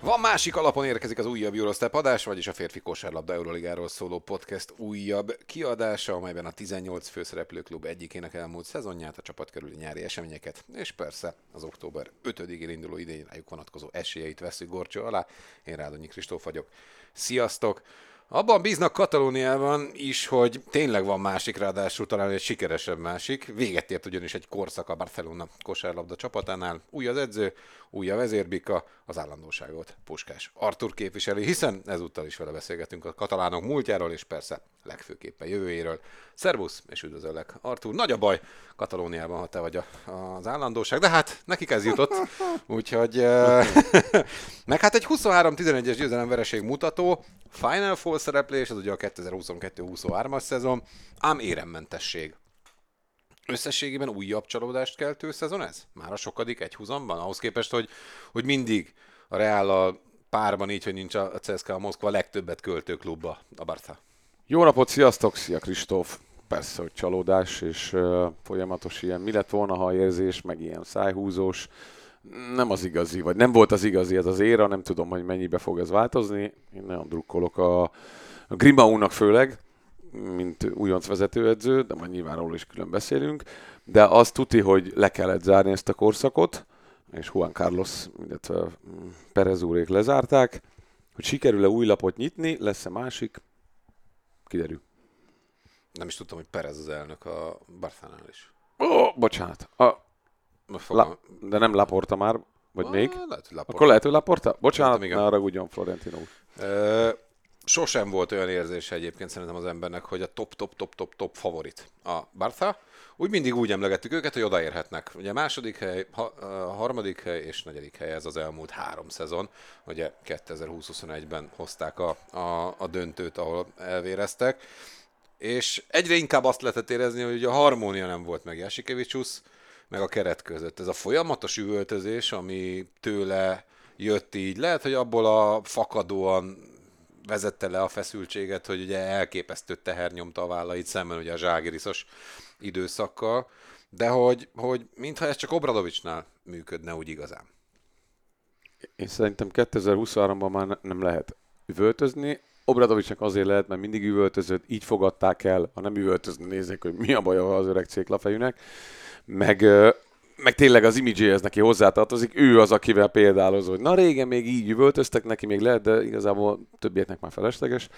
Van másik alapon érkezik az újabb Eurostep adás, vagyis a férfi kosárlabda Euroligáról szóló podcast újabb kiadása, amelyben a 18 főszereplő klub egyikének elmúlt szezonját, a csapat körüli nyári eseményeket, és persze az október 5-ig induló idén rájuk vonatkozó esélyeit veszük gorcsó alá. Én Rádonyi Kristóf vagyok. Sziasztok! Abban bíznak Katalóniában is, hogy tényleg van másik, ráadásul talán egy sikeresebb másik. Véget ért ugyanis egy korszak a Barcelona kosárlabda csapatánál. Új az edző, új a vezérbika, az állandóságot Puskás Artur képviseli, hiszen ezúttal is vele beszélgetünk a katalánok múltjáról, és persze legfőképpen jövőjéről. Szervusz, és üdvözöllek, Artur. Nagy a baj Katalóniában, ha te vagy a, az állandóság, de hát nekik ez jutott, úgyhogy meg hát egy 23-11-es győzelem vereség mutató, Final Four szereplés, ez ugye a 2022-23-as szezon, ám éremmentesség. Összességében újabb csalódást keltő szezon ez? Már a sokadik egy húzamban? Ahhoz képest, hogy, hogy mindig a Real párban így, hogy nincs a CSKA a Moszkva legtöbbet költő klubba, a Barca. Jó napot, sziasztok! Szia Kristóf! Persze, hogy csalódás, és uh, folyamatos ilyen mi lett volna, ha érzés, meg ilyen szájhúzós. Nem az igazi, vagy nem volt az igazi ez az éra, nem tudom, hogy mennyibe fog ez változni. Én nagyon drukkolok a, a Grimaúnak főleg, mint újonc vezetőedző, de majd nyilván róla is külön beszélünk. De azt tuti, hogy le kellett zárni ezt a korszakot, és Juan Carlos, illetve mm, Perez úrék lezárták, hogy sikerül-e új lapot nyitni, lesz-e másik, kiderül. Nem is tudtam, hogy Perez az elnök a Barcelonál is. Ó, oh, bocsánat. A, fogom... la, de nem Laporta már, vagy Ah, még? Lehet, hogy Laporta. Akkor lehet, hogy Laporta? Bocsánat, ne haragudjon Florentino úr. Ö, sosem volt olyan érzése egyébként szerintem az embernek, hogy a top, top, top, top, top favorit a Barca. Úgy mindig úgy emlegettük őket, hogy odaérhetnek. Ugye második hely, ha, harmadik hely és negyedik hely ez az elmúlt három szezon. Ugye 2020-21-ben hozták a, a, a döntőt, ahol elvéreztek. És egyre inkább azt lehetett érezni, hogy a harmónia nem volt meg Jasikevicius, meg a keret között. Ez a folyamatos üvöltözés, ami tőle jött így, lehet, hogy abból a fakadóan vezette le a feszültséget, hogy ugye elképesztő teher nyomta a vállait szemben ugye a zságiriszos időszakkal, de hogy, hogy mintha ez csak Obradovicsnál működne úgy igazán. Én szerintem 2023-ban már ne- nem lehet üvöltözni. Obradovicsnak azért lehet, mert mindig üvöltözött, így fogadták el, ha nem üvöltözni nézzék, hogy mi a baja az öreg céklafejűnek. Meg, meg tényleg az imidzséhez neki hozzátartozik, ő az, akivel példálozó, hogy na régen még így üvöltöztek neki, még lehet, de igazából többieknek már felesleges.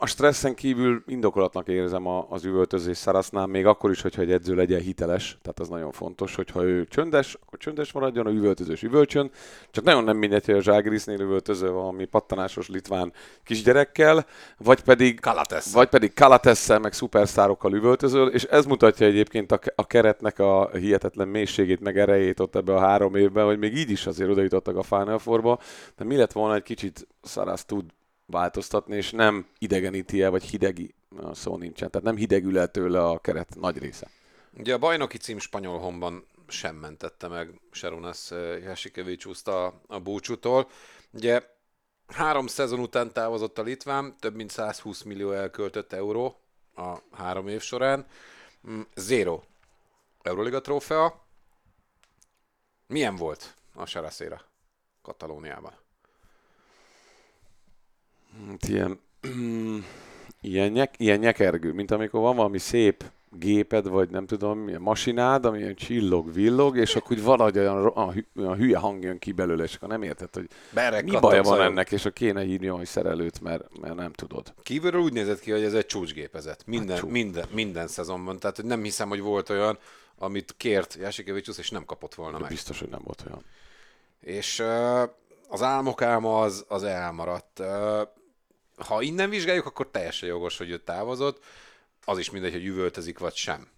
A stresszen kívül indokolatnak érzem a, az üvöltözés Szarasznál, még akkor is, hogyha egy edző legyen hiteles, tehát az nagyon fontos, hogyha ő csöndes, akkor csöndes maradjon, a üvöltözős üvölcsön, csak nagyon nem mindegy, hogy a Zságrisznél üvöltöző valami pattanásos litván kisgyerekkel, vagy pedig Kalatesz. vagy pedig Kalatesszel, meg szupersztárokkal üvöltözöl, és ez mutatja egyébként a, a keretnek a hihetetlen mélységét, meg erejét ott ebbe a három évben, hogy még így is azért oda jutottak a Final Four-ba, de mi lett volna egy kicsit Szarasz tud változtatni, és nem idegeníti el, vagy hidegi, a szó nincsen, tehát nem hidegül el tőle a keret nagy része. Ugye a bajnoki cím spanyol honban sem mentette meg Sarunas Jasikeviciuszt a, a búcsútól. Ugye három szezon után távozott a Litván, több mint 120 millió elköltött euró a három év során. Mm, Zero Euroliga trófea. Milyen volt a Saracera Katalóniában? Hát ilyen, ilyen, nyek, ilyen nyekergő, mint amikor van valami szép géped, vagy nem tudom, milyen masinád, ami ilyen csillog, villog, és akkor úgy valahogy olyan, olyan, hü- olyan hülye hang jön ki belőle, és akkor nem érted, hogy Berek mi baja van ennek, és akkor kéne hívni hogy szerelőt, mert, mert nem tudod. Kívülről úgy nézett ki, hogy ez egy csúcsgépezet. Minden, Hát csúcs. minden, minden szezonban. Tehát hogy nem hiszem, hogy volt olyan, amit kért Jasikevicius, és nem kapott volna De meg. biztos, hogy nem volt olyan. És uh, az álmok álma az, az elmaradt. Uh, ha innen vizsgáljuk, akkor teljesen jogos, hogy ő távozott. Az is mindegy, hogy üvöltözik vagy sem.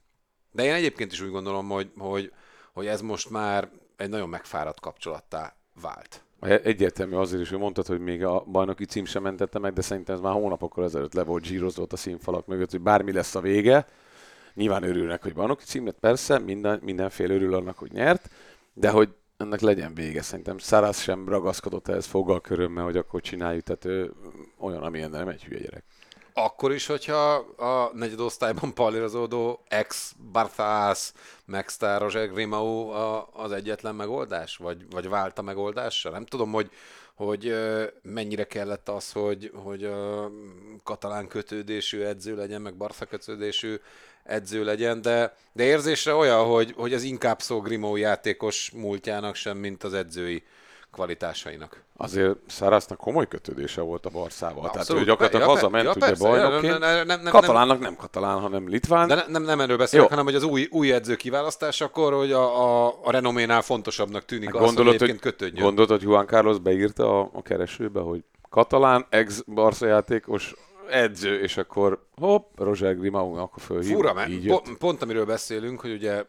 De én egyébként is úgy gondolom, hogy, hogy, hogy ez most már egy nagyon megfáradt kapcsolattá vált Egyértelmű azért is, hogy mondtad, hogy még a bajnoki cím sem mentette meg, de szerintem ez már hónapokkal ezelőtt le volt zsírozott a színfalak mögött, hogy bármi lesz a vége. Nyilván örülnek, hogy bajnoki cím lett, persze, minden, mindenféle örül annak, hogy nyert, de hogy ennek legyen vége. Szerintem Száraz sem ragaszkodott ehhez foggal körömmel, hogy akkor csináljuk, tehát ő olyan, amilyen nem egy hülye gyerek. Akkor is, hogyha a negyedosztályban palérozódó ex Barthas, Maxstar, Roger Grimau az egyetlen megoldás? Vagy, vagy vált a megoldásra? Nem tudom, hogy, hogy mennyire kellett az, hogy, hogy a katalán kötődésű edző legyen, meg Barca kötődésű edző legyen, de, de érzésre olyan, hogy, hogy az inkább szó Grimau játékos múltjának sem, mint az edzői kvalitásainak. Azért Szarasznak komoly kötődése volt a Barszával. Tehát ő gyakorlatilag ja, hazament ja, ugye persze, bajnokként. Nem, nem, nem, Katalánnak nem katalán, hanem litván. De nem, nem erről beszélek, Jó. hanem hogy az új, új edző kiválasztásakor, hogy a, a, a renoménál fontosabbnak tűnik hát az, gondolod, hogy egyébként kötődjön. Gondolod, hogy Juan Carlos beírta a, a keresőbe, hogy katalán ex-Barca játékos edző, és akkor hopp, Roger Grimau, akkor fölhív. Fura, mert pont, pont amiről beszélünk, hogy ugye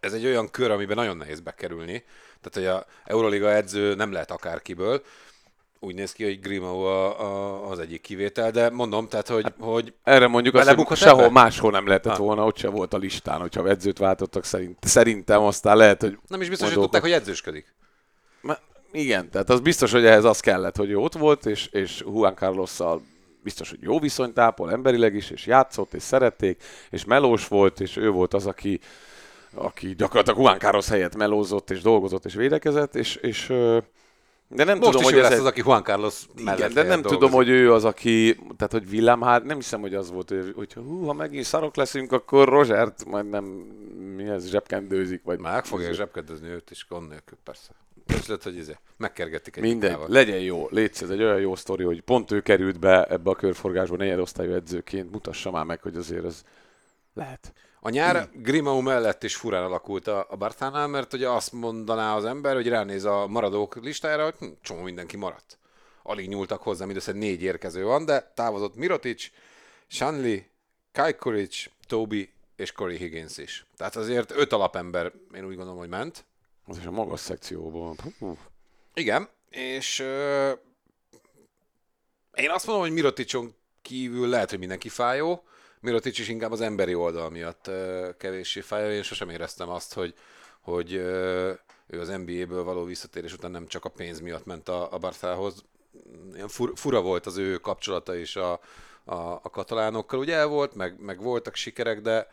ez egy olyan kör, amiben nagyon nehéz bekerülni. Tehát, hogy a Euroliga edző nem lehet akárkiből. Úgy néz ki, hogy Grimau a, a, az egyik kivétel, de mondom, tehát, hogy... Hát, hogy erre mondjuk azt, hogy sehol ebbe? máshol nem lehetett ha. volna, ott se volt a listán, hogyha edzőt váltottak szerint, szerintem, aztán lehet, hogy... Nem is biztos, hogy tudták, hogy edzősködik. Igen, tehát az biztos, hogy ehhez az kellett, hogy ő ott volt, és, és Juan carlos biztos, hogy jó viszonyt ápol emberileg is, és játszott, és szerették, és melós volt, és ő volt az, aki, aki gyakorlatilag Juan Carlos helyett melózott, és dolgozott, és védekezett, és, és de nem Most tudom, hogy ez lesz az, aki Juan Carlos mellett igen, de nem dolgozik. tudom, hogy ő az, aki, tehát hogy Willem, hát nem hiszem, hogy az volt, hogy, hogy hú, ha megint szarok leszünk, akkor Rozsert majd nem, mi ez, zsebkendőzik, vagy... Meg fogja zsebkendőzni őt is, gond nélkül, persze. Között, hogy izé, megkergetik egy Minden, legyen jó, légy ez egy olyan jó sztori, hogy pont ő került be ebbe a körforgásba negyedosztályú edzőként, mutassa már meg, hogy azért ez lehet. A nyár Grimau mellett is furán alakult a, a Bartánál, mert ugye azt mondaná az ember, hogy ránéz a maradók listájára, hogy hm, csomó mindenki maradt. Alig nyúltak hozzá, mindössze négy érkező van, de távozott Mirotic, Shanley, Kajkoric, Toby és Corey Higgins is. Tehát azért öt alapember, én úgy gondolom, hogy ment. Az is a magas szekcióban. Igen, és euh, én azt mondom, hogy Miroticon kívül lehet, hogy mindenki fájó, Mirotic is inkább az emberi oldal miatt kevéssé fájó. Én sosem éreztem azt, hogy, hogy ő az NBA-ből való visszatérés után nem csak a pénz miatt ment a, a Barszához. Ilyen fur, fura volt az ő kapcsolata is a, a, a katalánokkal. Ugye el volt, meg, meg voltak sikerek, de,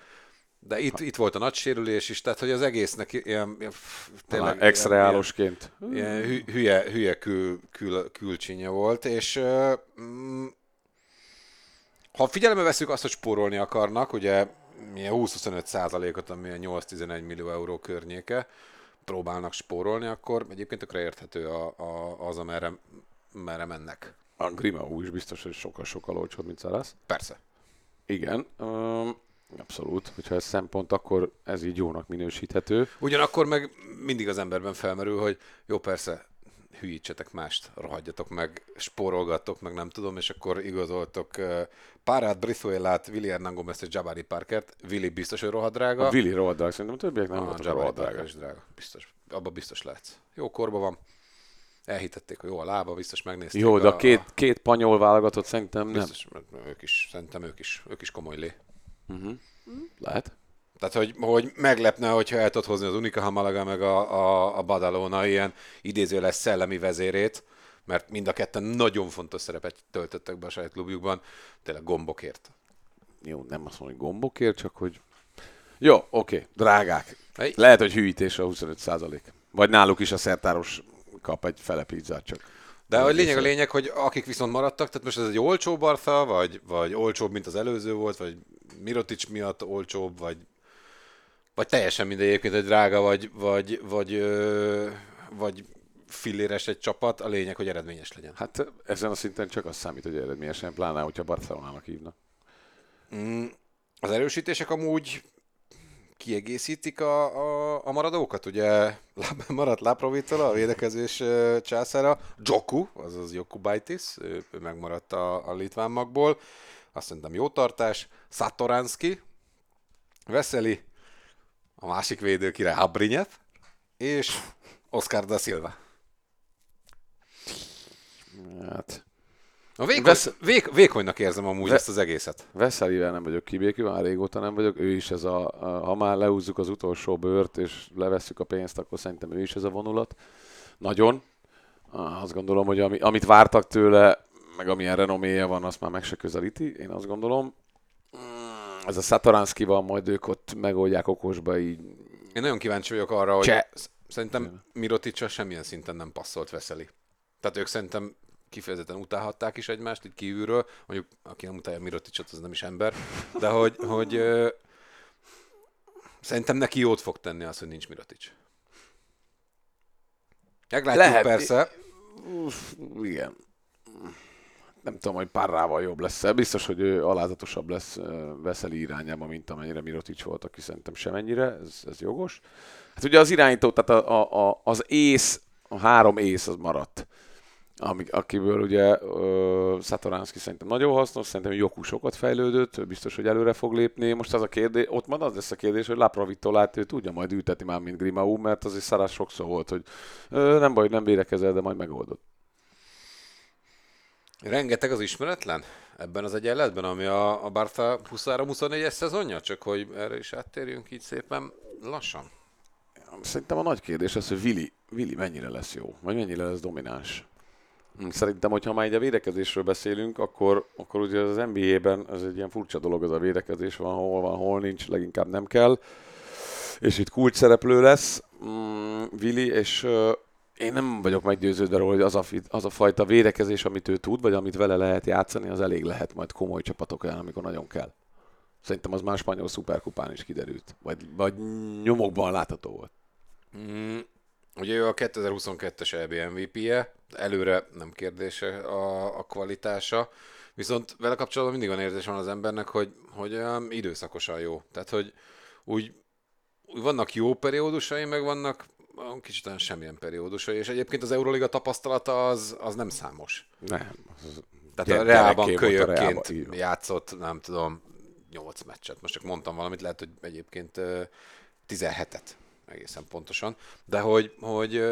de itt, itt volt a nagy sérülés is, tehát hogy az egésznek ilyen, ilyen tényleg exreálosként. Ilyen, ilyen hülye, hülye kül, kül, külcsinye volt, és mm, ha figyelembe veszük azt, hogy spórolni akarnak, ugye milyen 20-25 százalékot, ami a 8-11 millió euró környéke, próbálnak spórolni, akkor egyébként tökre érthető a, a, az, amerre merre mennek. A Grimau is biztos, hogy sokkal-sokkal olcsóbb, mint Szarasz. Persze. Igen, um, abszolút. Hogyha ez szempont, akkor ez így jónak minősíthető. Ugyanakkor meg mindig az emberben felmerül, hogy jó, persze, hülyítsetek mást, rohadjatok meg, spórolgatok meg, nem tudom, és akkor igazoltok uh, Párát, Brithuelát, Willi Hernán és Jabari Parkert. Willi biztos, hogy rohadt drága. A Willi rohadt drága, szerintem a többiek nem ah, Jabari rohadt drága. is drága. Biztos. Abba biztos lehetsz. Jó korba van. Elhitették, hogy jó a lába, biztos megnézték. Jó, de a, két, két panyol válogatott szerintem nem. Biztos, ők is, szerintem ők is, ők is komoly lé. Uh-huh. Lehet. Tehát, hogy, hogy meglepne, hogyha el tudod hozni az Unika Hamalaga meg a, a, a Badalona ilyen idézőles szellemi vezérét, mert mind a ketten nagyon fontos szerepet töltöttek be a saját klubjukban, tényleg gombokért. Jó, nem azt mondom, hogy gombokért, csak hogy... Jó, oké, okay, drágák. Lehet, hogy hűítés a 25 százalék. Vagy náluk is a szertáros kap egy fele pizzát csak. De a lényeg a lényeg, hogy akik viszont maradtak, tehát most ez egy olcsó Barca, vagy, vagy olcsóbb, mint az előző volt, vagy Mirotic miatt olcsóbb, vagy vagy teljesen mindegy egyébként, egy drága, vagy, vagy, vagy, ö, vagy filléres egy csapat, a lényeg, hogy eredményes legyen. Hát ezen a szinten csak az számít, hogy eredményesen, pláne, hogyha Barcelonának hívnak. Mm, az erősítések amúgy kiegészítik a, a, a maradókat, ugye maradt Laprovittola, a védekezés császára, Joku, azaz Jokubaitis, ő, ő megmaradt a, a litván magból, azt szerintem jó tartás, Satoranski, Veszeli, a másik védő király Habrinyev, és Oscar da Silva. Hát, A vékony, Vesz- vék, vékonynak érzem amúgy Ve- ezt az egészet. Veszelivel nem vagyok kibékül, már régóta nem vagyok. Ő is ez a, a, ha már leúzzuk az utolsó bőrt, és levesszük a pénzt, akkor szerintem ő is ez a vonulat. Nagyon. Azt gondolom, hogy ami, amit vártak tőle, meg amilyen renoméja van, azt már meg se közelíti, én azt gondolom. Mm, Ez a Satoranski van, majd ők ott megoldják okosba így. Én nagyon kíváncsi vagyok arra, hogy Cseh. sz- szerintem Mirotic semmilyen szinten nem passzolt Veszeli. Tehát ők szerintem kifejezetten utálhatták is egymást itt kívülről, mondjuk aki nem utálja Miroticot, az nem is ember, de hogy, hogy ö, szerintem neki jót fog tenni az, hogy nincs Mirotic. Meglátjuk Lehet. persze. Uff, igen. Nem tudom, hogy párrával jobb lesz Biztos, hogy ő alázatosabb lesz Veszeli irányába, mint amennyire Mirotic volt, aki szerintem semennyire, ez, ez jogos. Hát ugye az irányító, tehát a, a, a, az ész, a három ész az maradt. Ami, akiből ugye ö, Satoranski szerintem nagyon hasznos, szerintem Joku sokat fejlődött, biztos, hogy előre fog lépni. Most az a kérdés, ott van az lesz a kérdés, hogy Laprovitolát ő tudja majd ültetni már, mint Grimau, mert azért szarás sokszor volt, hogy ö, nem baj, nem védekezel, de majd megoldod. Rengeteg az ismeretlen ebben az egyenletben, ami a, a Barca 23-24-es szezonja, csak hogy erre is áttérjünk így szépen lassan. Szerintem a nagy kérdés az, hogy Vili, Vili mennyire lesz jó, vagy mennyire lesz domináns. Szerintem, hogyha már így a védekezésről beszélünk, akkor, akkor ugye az NBA-ben ez egy ilyen furcsa dolog, az a védekezés van, hol van, hol nincs, leginkább nem kell. És itt kulcs szereplő lesz mm, Vili, és uh, én nem vagyok meggyőződve róla, hogy az a, az a fajta védekezés, amit ő tud, vagy amit vele lehet játszani, az elég lehet majd komoly csapatok ellen, amikor nagyon kell. Szerintem az már a spanyol szuperkupán is kiderült, vagy, vagy nyomokban látható volt. Mm, ugye ő a 2022-es EB MVP-je, előre nem kérdése a, a kvalitása, viszont vele kapcsolatban mindig van érzés van az embernek, hogy, hogy um, időszakosan jó. Tehát, hogy úgy, úgy vannak jó periódusai, meg vannak um, kicsit olyan semmilyen periódusai, és egyébként az Euroliga tapasztalata az, az nem számos. Nem. Az, Tehát a Reálban a kölyökként van. játszott, nem tudom, 8 meccset. Most csak mondtam valamit, lehet, hogy egyébként ö, 17-et egészen pontosan. De hogy, hogy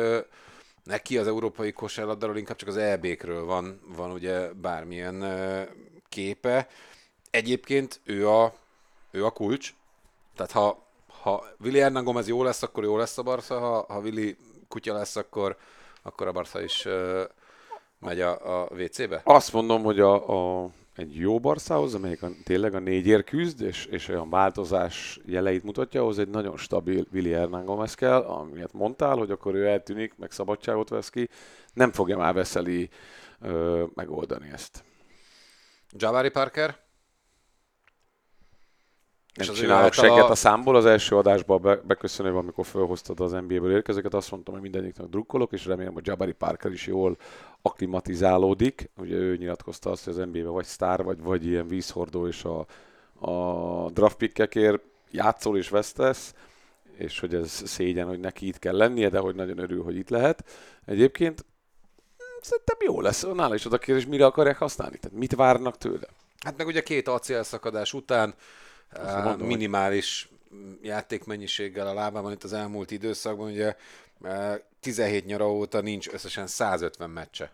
neki az európai kosárlabdáról inkább csak az EB-kről van, van ugye bármilyen képe. Egyébként ő a, ő a kulcs. Tehát ha, ha Willi Hernán Gomez jó lesz, akkor jó lesz a Barca, ha, ha Willi kutya lesz, akkor, akkor a Barca is megy a, a WC-be? Azt mondom, hogy a, a, egy jó Barszához, amelyik a, tényleg a négyért küzd, és, és olyan változás jeleit mutatja, ahhoz egy nagyon stabil Willi Hernán Gomez kell, amilyet mondtál, hogy akkor ő eltűnik, meg szabadságot vesz ki, nem fogja már Veszeli ö, megoldani ezt. Jabari Parker? Nem És az csinálok segget a számból, az első adásban be, beköszönőben, amikor felhoztad az NBA-ből érkezőket, azt mondtam, hogy mindegyiknek drukkolok, és remélem, hogy Jabari Parker is jól aklimatizálódik. Ugye ő nyilatkozta azt, hogy az NBA-ben vagy sztár, vagy, vagy ilyen vízhordó, és a, a draft pickekért játszol és vesztesz, és hogy ez szégyen, hogy neki itt kell lennie, de hogy nagyon örül, hogy itt lehet. Egyébként hm, szerintem jó lesz. Nála is az a kérdés, mire akarják használni. Tehát mit várnak tőle? Hát meg ugye két acélszakadás után mondom, minimális mm, játékmennyiséggel a lábában itt az elmúlt időszakban, ugye eh, 17 nyara óta nincs összesen 150 meccse.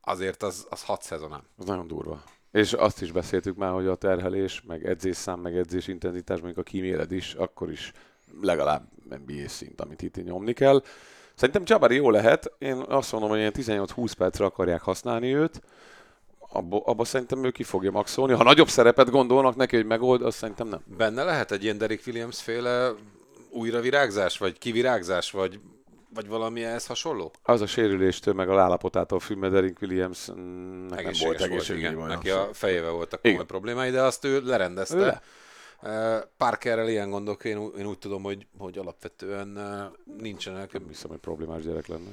Azért az, az 6 szezonán. Az nagyon durva. És azt is beszéltük már, hogy a terhelés, meg edzésszám, meg edzés intenzitás, mondjuk a kíméled is, akkor is legalább NBA szint, amit itt nyomni kell. Szerintem Jabari jó lehet. Én azt mondom, hogy ilyen 18-20 percre akarják használni őt. Abba, abba szerintem ő ki fogja maxolni. Ha nagyobb szerepet gondolnak neki, hogy megold, azt szerintem nem. Benne lehet egy ilyen Derek Williams féle újravirágzás, vagy kivirágzás, vagy, vagy valami ehhez hasonló? Az a sérüléstől, meg a állapotától függ, mert Derek Williams mm, nem volt Egészséges volt, egészségügyi igen. baj. Neki a fejével voltak komoly Igen. problémái, de azt ő lerendezte. Le. Eh, Parkerrel ilyen gondok, én, én úgy tudom, hogy, hogy alapvetően eh, nincsenek. Nem hiszem, hogy problémás gyerek lenne.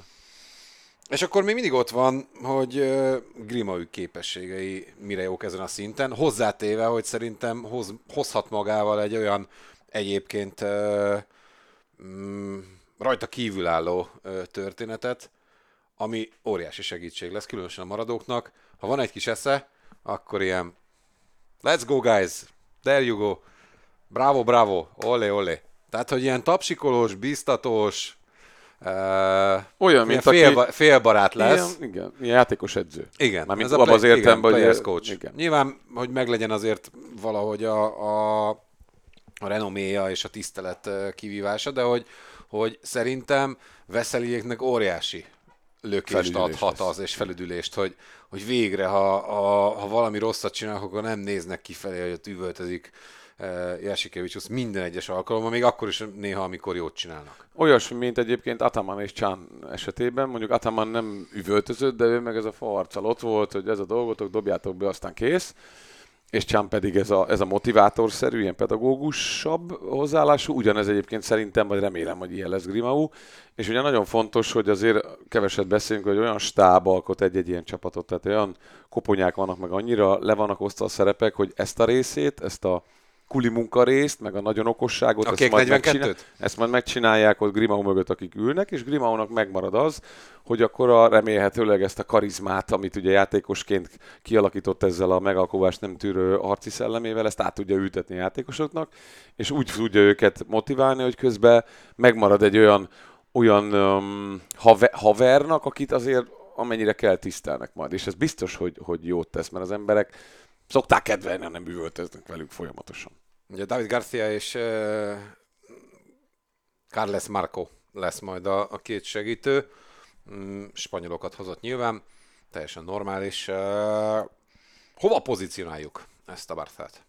És akkor még mindig ott van, hogy Grimaük képességei mire jók ezen a szinten, hozzátéve, hogy szerintem hoz, hozhat magával egy olyan egyébként mm, rajta kívülálló történetet, ami óriási segítség lesz, különösen a maradóknak. Ha van egy kis esze, akkor ilyen let's go guys, there you go, bravo, bravo, ole, ole. Tehát, hogy ilyen tapsikolós, biztatós, Olyan, mint fél, aki... félbarát lesz. Igen, igen, ilyen játékos edző. Igen, Mármint ez a abban az play- értelemben, hogy... players coach. Igen. Nyilván, hogy meglegyen azért valahogy a, a, a renoméja és a tisztelet kivívása, de hogy, hogy szerintem Veszeliéknek óriási lökést adhat az, és felüdülést, hogy, hogy végre, ha, ha, ha valami rosszat csinálnak, akkor nem néznek kifelé, hogy ott üvöltözik Jasikevics minden egyes alkalommal, még akkor is néha, amikor jót csinálnak. Olyasmi, mint egyébként Ataman és Chan esetében. Mondjuk Ataman nem üvöltözött, de ő meg ez a farccal ott volt, hogy ez a dolgotok, dobjátok be, aztán kész. És Chan pedig ez a, ez a motivátorszerű, ilyen pedagógusabb hozzáállású. Ugyanez egyébként szerintem, vagy remélem, hogy ilyen lesz Grimau. És ugye nagyon fontos, hogy azért keveset beszélünk, hogy olyan stáb alkot egy-egy ilyen csapatot, tehát olyan koponyák vannak, meg annyira le vannak osztva a szerepek, hogy ezt a részét, ezt a kuli munka részt, meg a nagyon okosságot, A kék majd 42-t? megcsinál- ezt majd megcsinálják ott Grimau mögött, akik ülnek, és Grimaunak megmarad az, hogy akkor a, remélhetőleg ezt a karizmát, amit ugye játékosként kialakított ezzel a megalkovást nem tűrő harci szellemével, ezt át tudja ültetni a játékosoknak, és úgy tudja őket motiválni, hogy közben megmarad egy olyan, olyan um, have, havernak, akit azért amennyire kell tisztelnek majd. És ez biztos, hogy, hogy jót tesz, mert az emberek szokták kedvelni, nem üvöltöznek velük folyamatosan. Ugye David Garcia és uh, Carles Marco lesz majd a, a két segítő. Mm, spanyolokat hozott nyilván, teljesen normális. Uh, hova pozícionáljuk ezt a Barthát?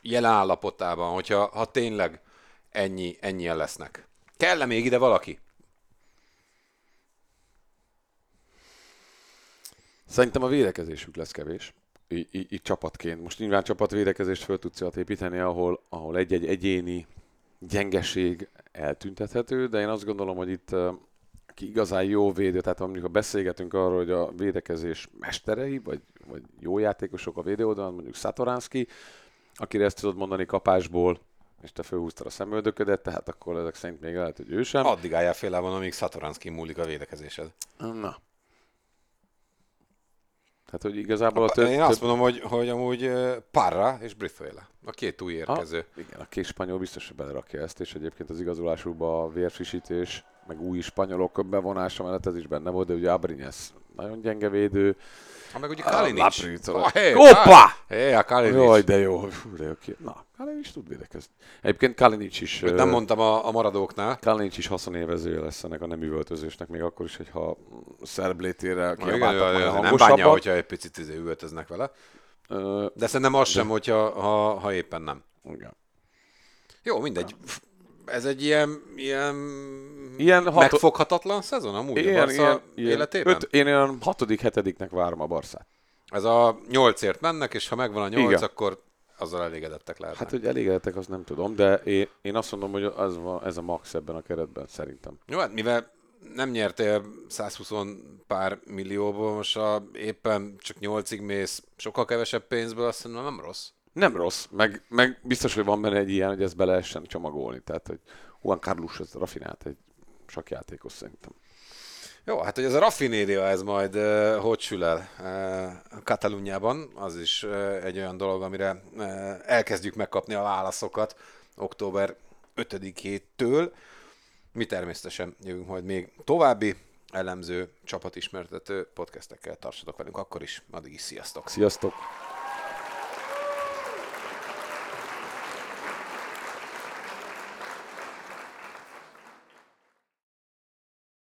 Jelen állapotában, hogyha ha tényleg ennyi, ennyien lesznek. Kell-e még ide valaki? Szerintem a védekezésük lesz kevés. Így, így, így csapatként. Most nyilván csapatvédekezést föl tudsz építeni, ahol, ahol egy-egy egyéni gyengeség eltüntethető, de én azt gondolom, hogy itt aki igazán jó védő, tehát ha mondjuk ha beszélgetünk arról, hogy a védekezés mesterei, vagy, vagy jó játékosok a védőoldalon, mondjuk Satoranski, akire ezt tudod mondani kapásból, és te fölhúztad a szemöldöködet, tehát akkor ezek szerint még lehet, hogy ő sem. Addig álljál félában, amíg Satoranski múlik a védekezésed. Na. Tehát, hogy igazából a több, Én azt mondom, hogy, hogy amúgy Parra és Brithwaite, a két új érkező. A, igen, a két spanyol biztos, hogy belerakja ezt, és egyébként az igazolásukban a vérfrissítés, meg új spanyolok bevonása mellett ez is benne volt, de ugye Abrinyes nagyon gyenge védő. Ha meg ugye Kalinic. Ah, hey, Hoppá! Hé, a Kalinic. Jaj, de jó. Fú, de jó ki. Na, Kalinic tud védekezni. Egyébként Kalinic is, Őt nem mondtam a, a maradóknál. Kalinic is haszonélvezője lesz ennek a nem üvöltözésnek, még akkor is, hogyha szerb létére Igen, kiabáltak majd a nem bánja, hogyha egy picit izé üvöltöznek vele. De szerintem az sem, hogyha, ha, ha éppen nem. igen. Jó, mindegy. Ez egy ilyen, ilyen, Ilyen hato- megfoghatatlan szezon amúgy a Barca életében? Öt, én olyan hatodik, hetediknek várom a Barszát. Ez a nyolcért mennek, és ha megvan a nyolc, Igen. akkor azzal elégedettek lehetnek. Hát, hogy elégedettek, azt nem tudom, de én, én azt mondom, hogy az van, ez a max ebben a keretben szerintem. Jó, hát mivel nem nyertél 120 pár millióból, most ha éppen csak 8-ig mész, sokkal kevesebb pénzből, azt mondom, nem rossz. Nem rossz, meg, meg biztos, hogy van benne egy ilyen, hogy ezt be lehessen csomagolni. Tehát, hogy Juan Carlos az rafinált egy sakjátékos szerintem. Jó, hát hogy ez a raffinéria, ez majd uh, hogy sül el uh, Kataluniában, az is uh, egy olyan dolog, amire uh, elkezdjük megkapni a válaszokat október 5-től. Mi természetesen jövünk majd még további elemző, csapatismertető podcastekkel. Tartsatok velünk akkor is. Addig is sziasztok! Sziasztok!